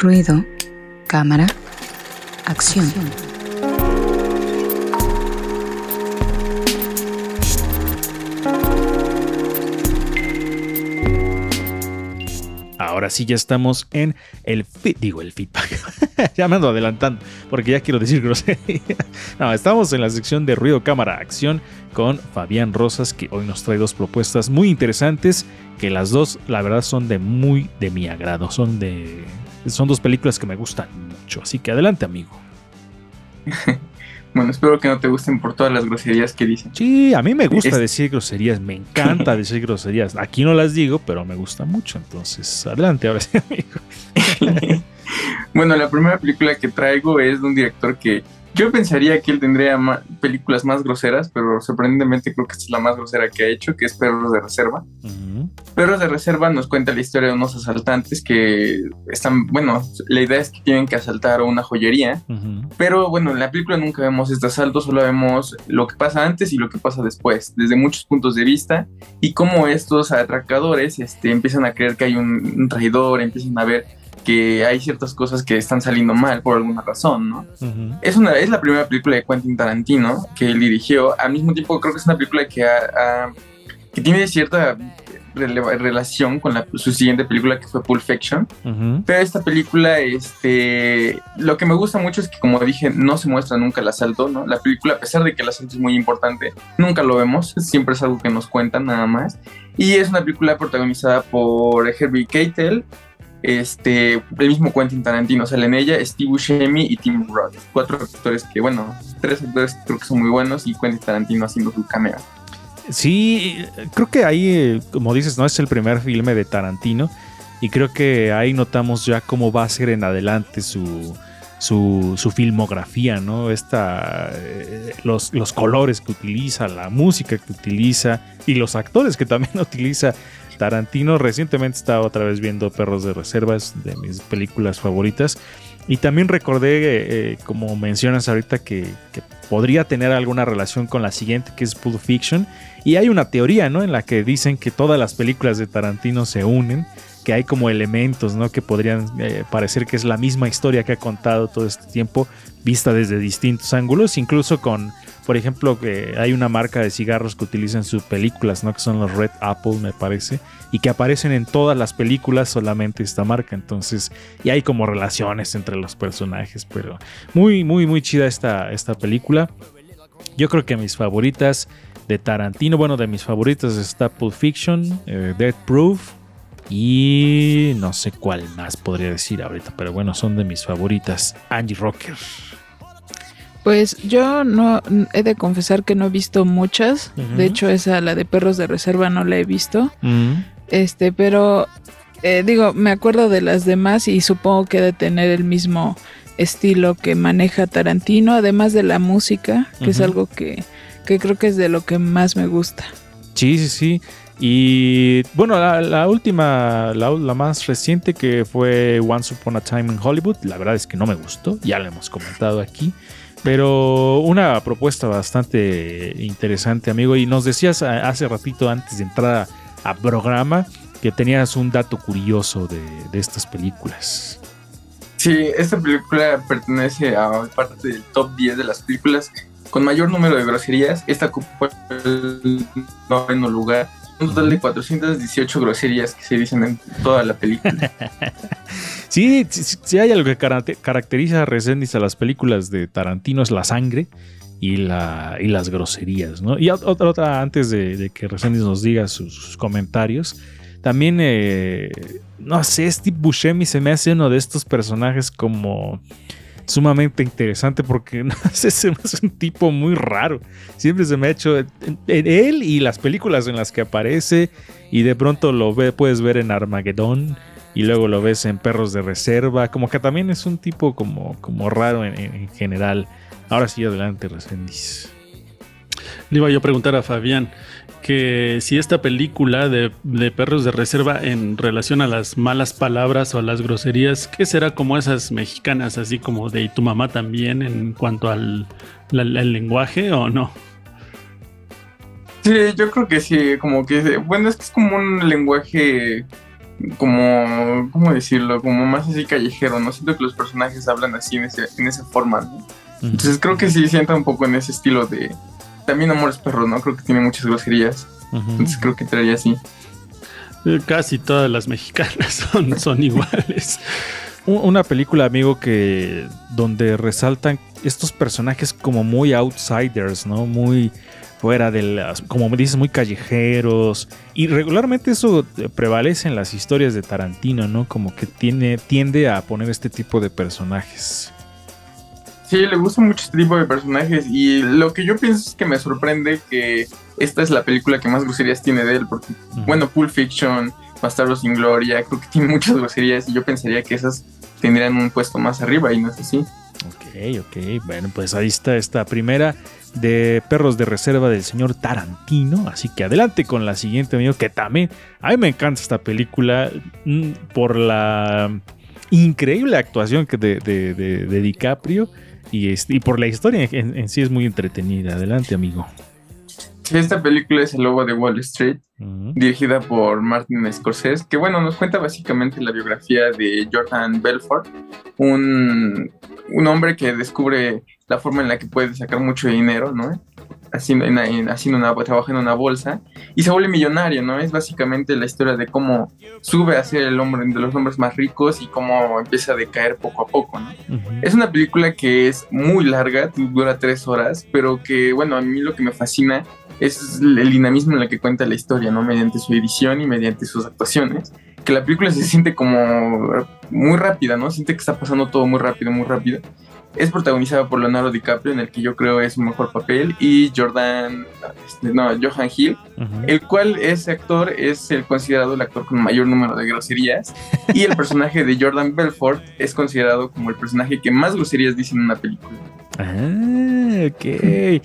Ruido, cámara, acción. Ahora sí ya estamos en el digo el feedback, ya me ando adelantando, porque ya quiero decir grosería. No, estamos en la sección de ruido, cámara, acción con Fabián Rosas, que hoy nos trae dos propuestas muy interesantes, que las dos, la verdad, son de muy de mi agrado, son de, son dos películas que me gustan mucho, así que adelante, amigo. Bueno, espero que no te gusten por todas las groserías que dicen. Sí, a mí me gusta decir groserías, me encanta decir groserías. Aquí no las digo, pero me gusta mucho. Entonces, adelante ahora sí, amigo. bueno, la primera película que traigo es de un director que yo pensaría que él tendría películas más groseras, pero sorprendentemente creo que esta es la más grosera que ha hecho, que es Perros de Reserva. Perros de Reserva nos cuenta la historia de unos asaltantes que están, bueno, la idea es que tienen que asaltar una joyería, pero bueno, en la película nunca vemos este asalto, solo vemos lo que pasa antes y lo que pasa después, desde muchos puntos de vista, y cómo estos atracadores este, empiezan a creer que hay un, un traidor, empiezan a ver que hay ciertas cosas que están saliendo mal por alguna razón, ¿no? es, una, es la primera película de Quentin Tarantino que él dirigió. Al mismo tiempo, creo que es una película que, que tiene cierta relación con su siguiente película que fue Pulp Fiction. Pero esta película, este, lo que me gusta mucho es que, como dije, no se muestra nunca el asalto, ¿no? La película, a pesar de que el asalto es muy importante, nunca lo vemos, siempre es algo que nos cuentan nada más. Y es una película protagonizada por Herbie Keitel, este, el mismo Quentin Tarantino sale en ella, Steve Buscemi y Tim Roth. Cuatro actores que, bueno, tres actores que creo que son muy buenos y Quentin Tarantino haciendo su cameo. Sí, creo que ahí, como dices, no es el primer filme de Tarantino y creo que ahí notamos ya cómo va a ser en adelante su, su, filmografía, ¿no? Esta, eh, los, los colores que utiliza, la música que utiliza y los actores que también utiliza Tarantino. Recientemente estaba otra vez viendo Perros de Reservas, de mis películas favoritas. Y también recordé, eh, como mencionas ahorita, que, podría tener alguna relación con la siguiente, que es Pulp Fiction. Y hay una teoría, ¿no? En la que dicen que todas las películas de Tarantino se unen, que hay como elementos, ¿no? Que podrían eh, parecer que es la misma historia que ha contado todo este tiempo, vista desde distintos ángulos, incluso con por ejemplo, que hay una marca de cigarros que utilizan sus películas, ¿no? Que son los Red Apple, me parece. Y que aparecen en todas las películas solamente esta marca. Entonces, y hay como relaciones entre los personajes. Pero muy, muy, muy chida esta, esta película. Yo creo que mis favoritas de Tarantino, bueno, de mis favoritas está Pulp Fiction, eh, Dead Proof. Y no sé cuál más podría decir ahorita, pero bueno, son de mis favoritas. Angie Rocker. Pues yo no he de confesar que no he visto muchas. De hecho, esa la de perros de reserva no la he visto. Este, pero eh, digo, me acuerdo de las demás y supongo que de tener el mismo estilo que maneja Tarantino, además de la música, que es algo que, creo que es de lo que más me gusta. Sí, sí, sí. Y bueno, la, última, la, la, más reciente que fue Once Upon a Time in Hollywood, la verdad es que no me gustó, ya lo hemos comentado aquí. Pero una propuesta bastante interesante, amigo. Y nos decías hace ratito antes de entrar a, programa que tenías un dato curioso de, estas películas. Sí, esta película pertenece a parte del top 10 de las películas con mayor número de groserías. Esta ocupa el noveno lugar un total de 418 groserías que se dicen en toda la película. sí, sí, hay algo que caracteriza a Resendiz a las películas de Tarantino es la sangre y, la, y las groserías, ¿no? Y otra, otra antes de, que Resendiz nos diga sus, comentarios, también, eh, no sé, Steve Buscemi se me hace uno de estos personajes como sumamente interesante porque no sé, es un tipo muy raro. Siempre se me ha hecho él y las películas en las que aparece y de pronto lo ve, puedes ver en Armageddon y luego lo ves en Perros de Reserva, como que también es un tipo como, como raro en, general. Ahora sí, adelante, Resendiz. Le iba yo a preguntar a Fabián, que si esta película de, perros de reserva en relación a las malas palabras o a las groserías, ¿qué será como esas mexicanas, así como de y tu mamá también en cuanto al, lenguaje o no? Sí, yo creo que sí, como que, bueno, es que es como un lenguaje como, ¿cómo decirlo? Como más así callejero, ¿no? Siento que los personajes hablan así en, ese, en esa forma, ¿no? Entonces creo que sí sienta un poco en ese estilo de... También Amores Perros, ¿no? Creo que tiene muchas groserías. Entonces creo que traería así. Eh, casi todas las mexicanas son, son iguales. Una película, amigo, que donde resaltan estos personajes como muy outsiders, ¿no? Muy fuera de las, como me dices, muy callejeros. Y regularmente eso prevalece en las historias de Tarantino, ¿no? Como que tiene, tiende a poner este tipo de personajes. Sí, le gusta mucho este tipo de personajes y lo que yo pienso es que me sorprende que esta es la película que más groserías tiene de él, porque, bueno, Pulp Fiction, Bastardos sin Gloria, creo que tiene muchas groserías y yo pensaría que esas tendrían un puesto más arriba y no es así. Ok, ok, bueno, pues ahí está esta primera de Perros de Reserva del señor Tarantino, así que adelante con la siguiente, amigo, que también, a mí me encanta esta película mm, por la increíble actuación que de, de DiCaprio y, y por la historia en, sí es muy entretenida. Adelante, amigo. Esta película es El Lobo de Wall Street, dirigida por Martin Scorsese, que bueno, nos cuenta básicamente la biografía de Jordan Belfort, un, un hombre que descubre la forma en la que puede sacar mucho dinero, ¿no? haciendo, en, haciendo una, trabaja en una bolsa y se vuelve millonario, ¿no? Es básicamente la historia de cómo sube a ser el hombre de los hombres más ricos y cómo empieza a decaer poco a poco, ¿no? Es una película que es muy larga, dura tres horas, pero que, bueno, a mí lo que me fascina es el dinamismo en el que cuenta la historia, ¿no? Mediante su edición y mediante sus actuaciones. Que la película se siente como muy rápida, ¿no? Siente que está pasando todo muy rápido, muy rápido. Es protagonizada por Leonardo DiCaprio, en el que yo creo es su mejor papel, y Jordan, este, no, Johan Hill, el cual ese actor es el considerado el actor con mayor número de groserías, y el personaje de Jordan Belfort es considerado como el personaje que más groserías dice en una película. Ah, ok.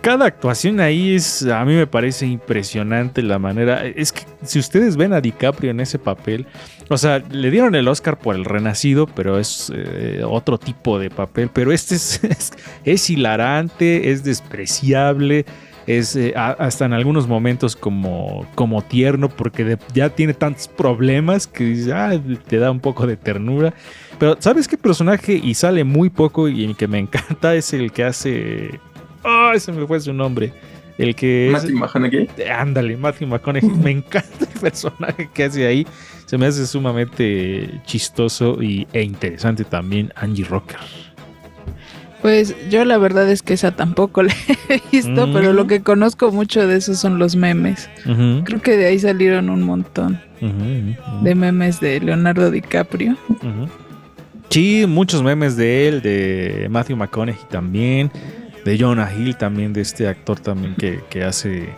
Cada actuación ahí es, a mí me parece impresionante la manera. Es que si ustedes ven a DiCaprio en ese papel, o sea, le dieron el Oscar por el Renacido, pero es eh, otro tipo de papel. Pero este es, es, hilarante, es despreciable es eh, hasta en algunos momentos como, como tierno porque ya tiene tantos problemas que ah, te da un poco de ternura. Pero ¿sabes qué personaje y sale muy poco y el que me encanta es el que hace... ¡Ay, ese me fue su nombre! El que... Matthew McConaughey. Ándale, Matthew McConaughey. me encanta el personaje que hace ahí. Se me hace sumamente chistoso y, e interesante también Angie Rocker. Pues yo la verdad es que esa tampoco la he visto, pero lo mm. que conozco mucho de eso son los memes. Creo que de ahí salieron un montón de memes de Leonardo DiCaprio. Sí, muchos memes de él, de Matthew McConaughey también, de Jonah Hill también, de este actor también que, hace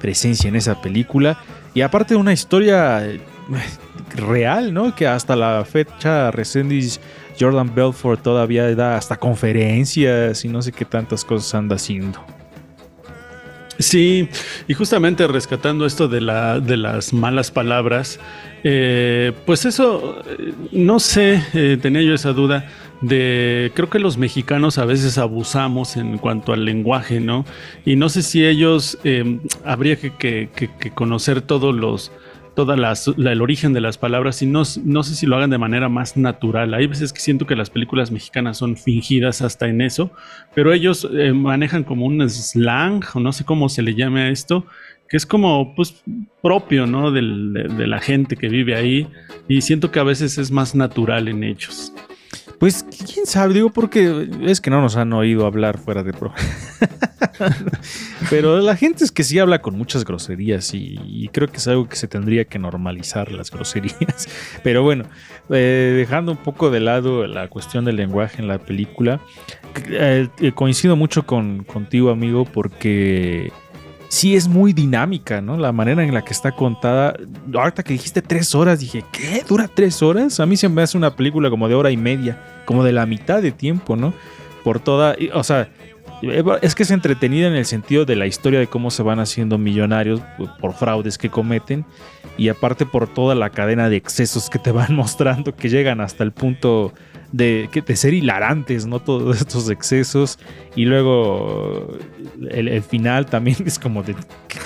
presencia en esa película. Y aparte de una historia eh, real, ¿no? Que hasta la fecha Resendis Jordan Belfort todavía da hasta conferencias y no sé qué tantas cosas anda haciendo. Sí, y justamente rescatando esto de, la, de las malas palabras, eh, pues eso, eh, no sé, eh, tenía yo esa duda de, creo que los mexicanos a veces abusamos en cuanto al lenguaje, ¿no? Y no sé si ellos, habría que, conocer todos los toda el origen de las palabras y no, no, sé si lo hagan de manera más natural. Hay veces que siento que las películas mexicanas son fingidas hasta en eso, pero ellos eh, manejan como un slang o no sé cómo se le llame a esto, que es como pues propio, ¿no? de la gente que vive ahí y siento que a veces es más natural en ellos. Pues quién sabe, digo porque es que no nos han oído hablar fuera de pro. Pero la gente es que sí habla con muchas groserías y, creo que es algo que se tendría que normalizar las groserías. Pero bueno, eh, dejando un poco de lado la cuestión del lenguaje en la película, eh, eh, coincido mucho con, contigo amigo porque sí es muy dinámica, ¿no? La manera en la que está contada. Ahorita que dijiste tres horas, dije, ¿qué? ¿Dura tres horas? A mí se me hace una película como de hora y media, como de la mitad de tiempo, ¿no? Por toda. O sea, es que es entretenida en el sentido de la historia de cómo se van haciendo millonarios por fraudes que cometen y aparte por toda la cadena de excesos que te van mostrando que llegan hasta el punto de, de ser hilarantes, ¿no? Todos estos excesos. Y luego el, final también es como de,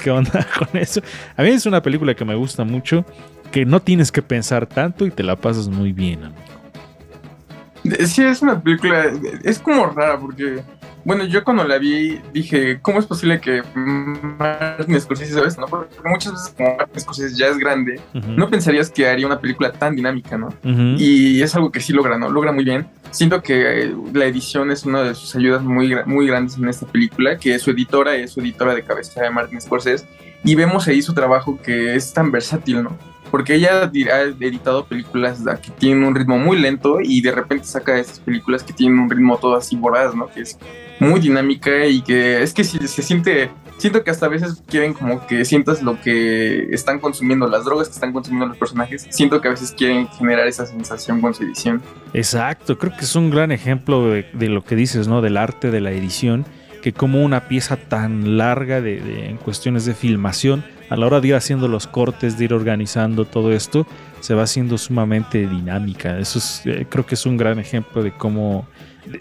¿qué onda con eso? A mí es una película que me gusta mucho que no tienes que pensar tanto y te la pasas muy bien, amigo. Sí, es una película, es como rara porque bueno, yo cuando la vi dije, ¿cómo es posible que Martin Scorsese, ¿sabes? ¿no? Porque muchas veces como Martin Scorsese ya es grande, no pensarías que haría una película tan dinámica, ¿no? Y es algo que sí logra, ¿no? Logra muy bien. Siento que la edición es una de sus ayudas muy, muy grandes en esta película, que su editora es su editora de cabeza de Martin Scorsese, y vemos ahí su trabajo que es tan versátil, ¿no? Porque ella ha editado películas que tienen un ritmo muy lento y de repente saca esas películas que tienen un ritmo todo así voraz, ¿no? Que es muy dinámica y que es que si se siente, siento que hasta a veces quieren como que sientas lo que están consumiendo, las drogas que están consumiendo los personajes, siento que a veces quieren generar esa sensación con su edición. Exacto, creo que es un gran ejemplo de, lo que dices, ¿no? Del arte de la edición, que como una pieza tan larga de, en cuestiones de filmación, a la hora de ir haciendo los cortes, de ir organizando todo esto, se va haciendo sumamente dinámica. Eso es, eh, creo que es un gran ejemplo de cómo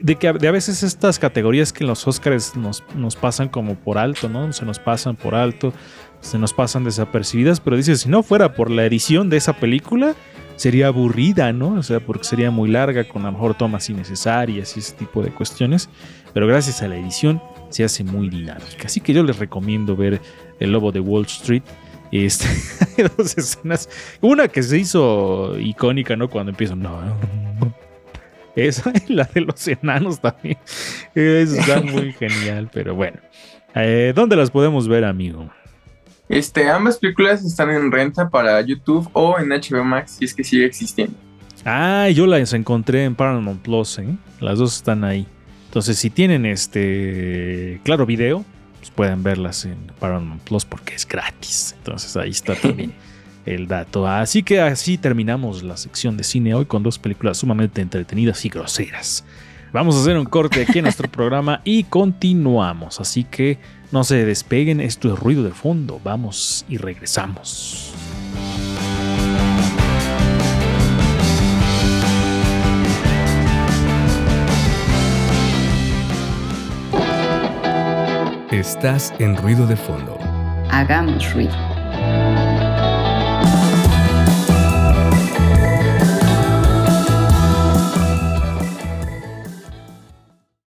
de que a, de a veces estas categorías que en los Oscars nos, nos, pasan como por alto, ¿no? Se nos pasan por alto, se nos pasan desapercibidas, pero dices, si no fuera por la edición de esa película, sería aburrida, ¿no? O sea, porque sería muy larga, con a lo mejor tomas innecesarias y ese tipo de cuestiones, pero gracias a la edición se hace muy dinámica. Así que yo les recomiendo ver El Lobo de Wall Street. Este, hay dos escenas. Una que se hizo icónica, ¿no? Cuando empieza. No, esa y la de los enanos también. Está muy genial, pero bueno. Eh, ¿Dónde las podemos ver, amigo? Este, ambas películas están en renta para YouTube o en HBO Max, si es que sigue existiendo. Ah, yo las encontré en Paramount Plus, ¿eh? Las dos están ahí. Entonces, si tienen este, claro, video, pues pueden verlas en Paramount Plus porque es gratis. Entonces, ahí está también. el dato. Así que así terminamos la sección de cine hoy con dos películas sumamente entretenidas y groseras. Vamos a hacer un corte aquí en nuestro programa y continuamos. Así que no se despeguen, esto es ruido de fondo. Vamos y regresamos. Estás en ruido de fondo. Hagamos ruido.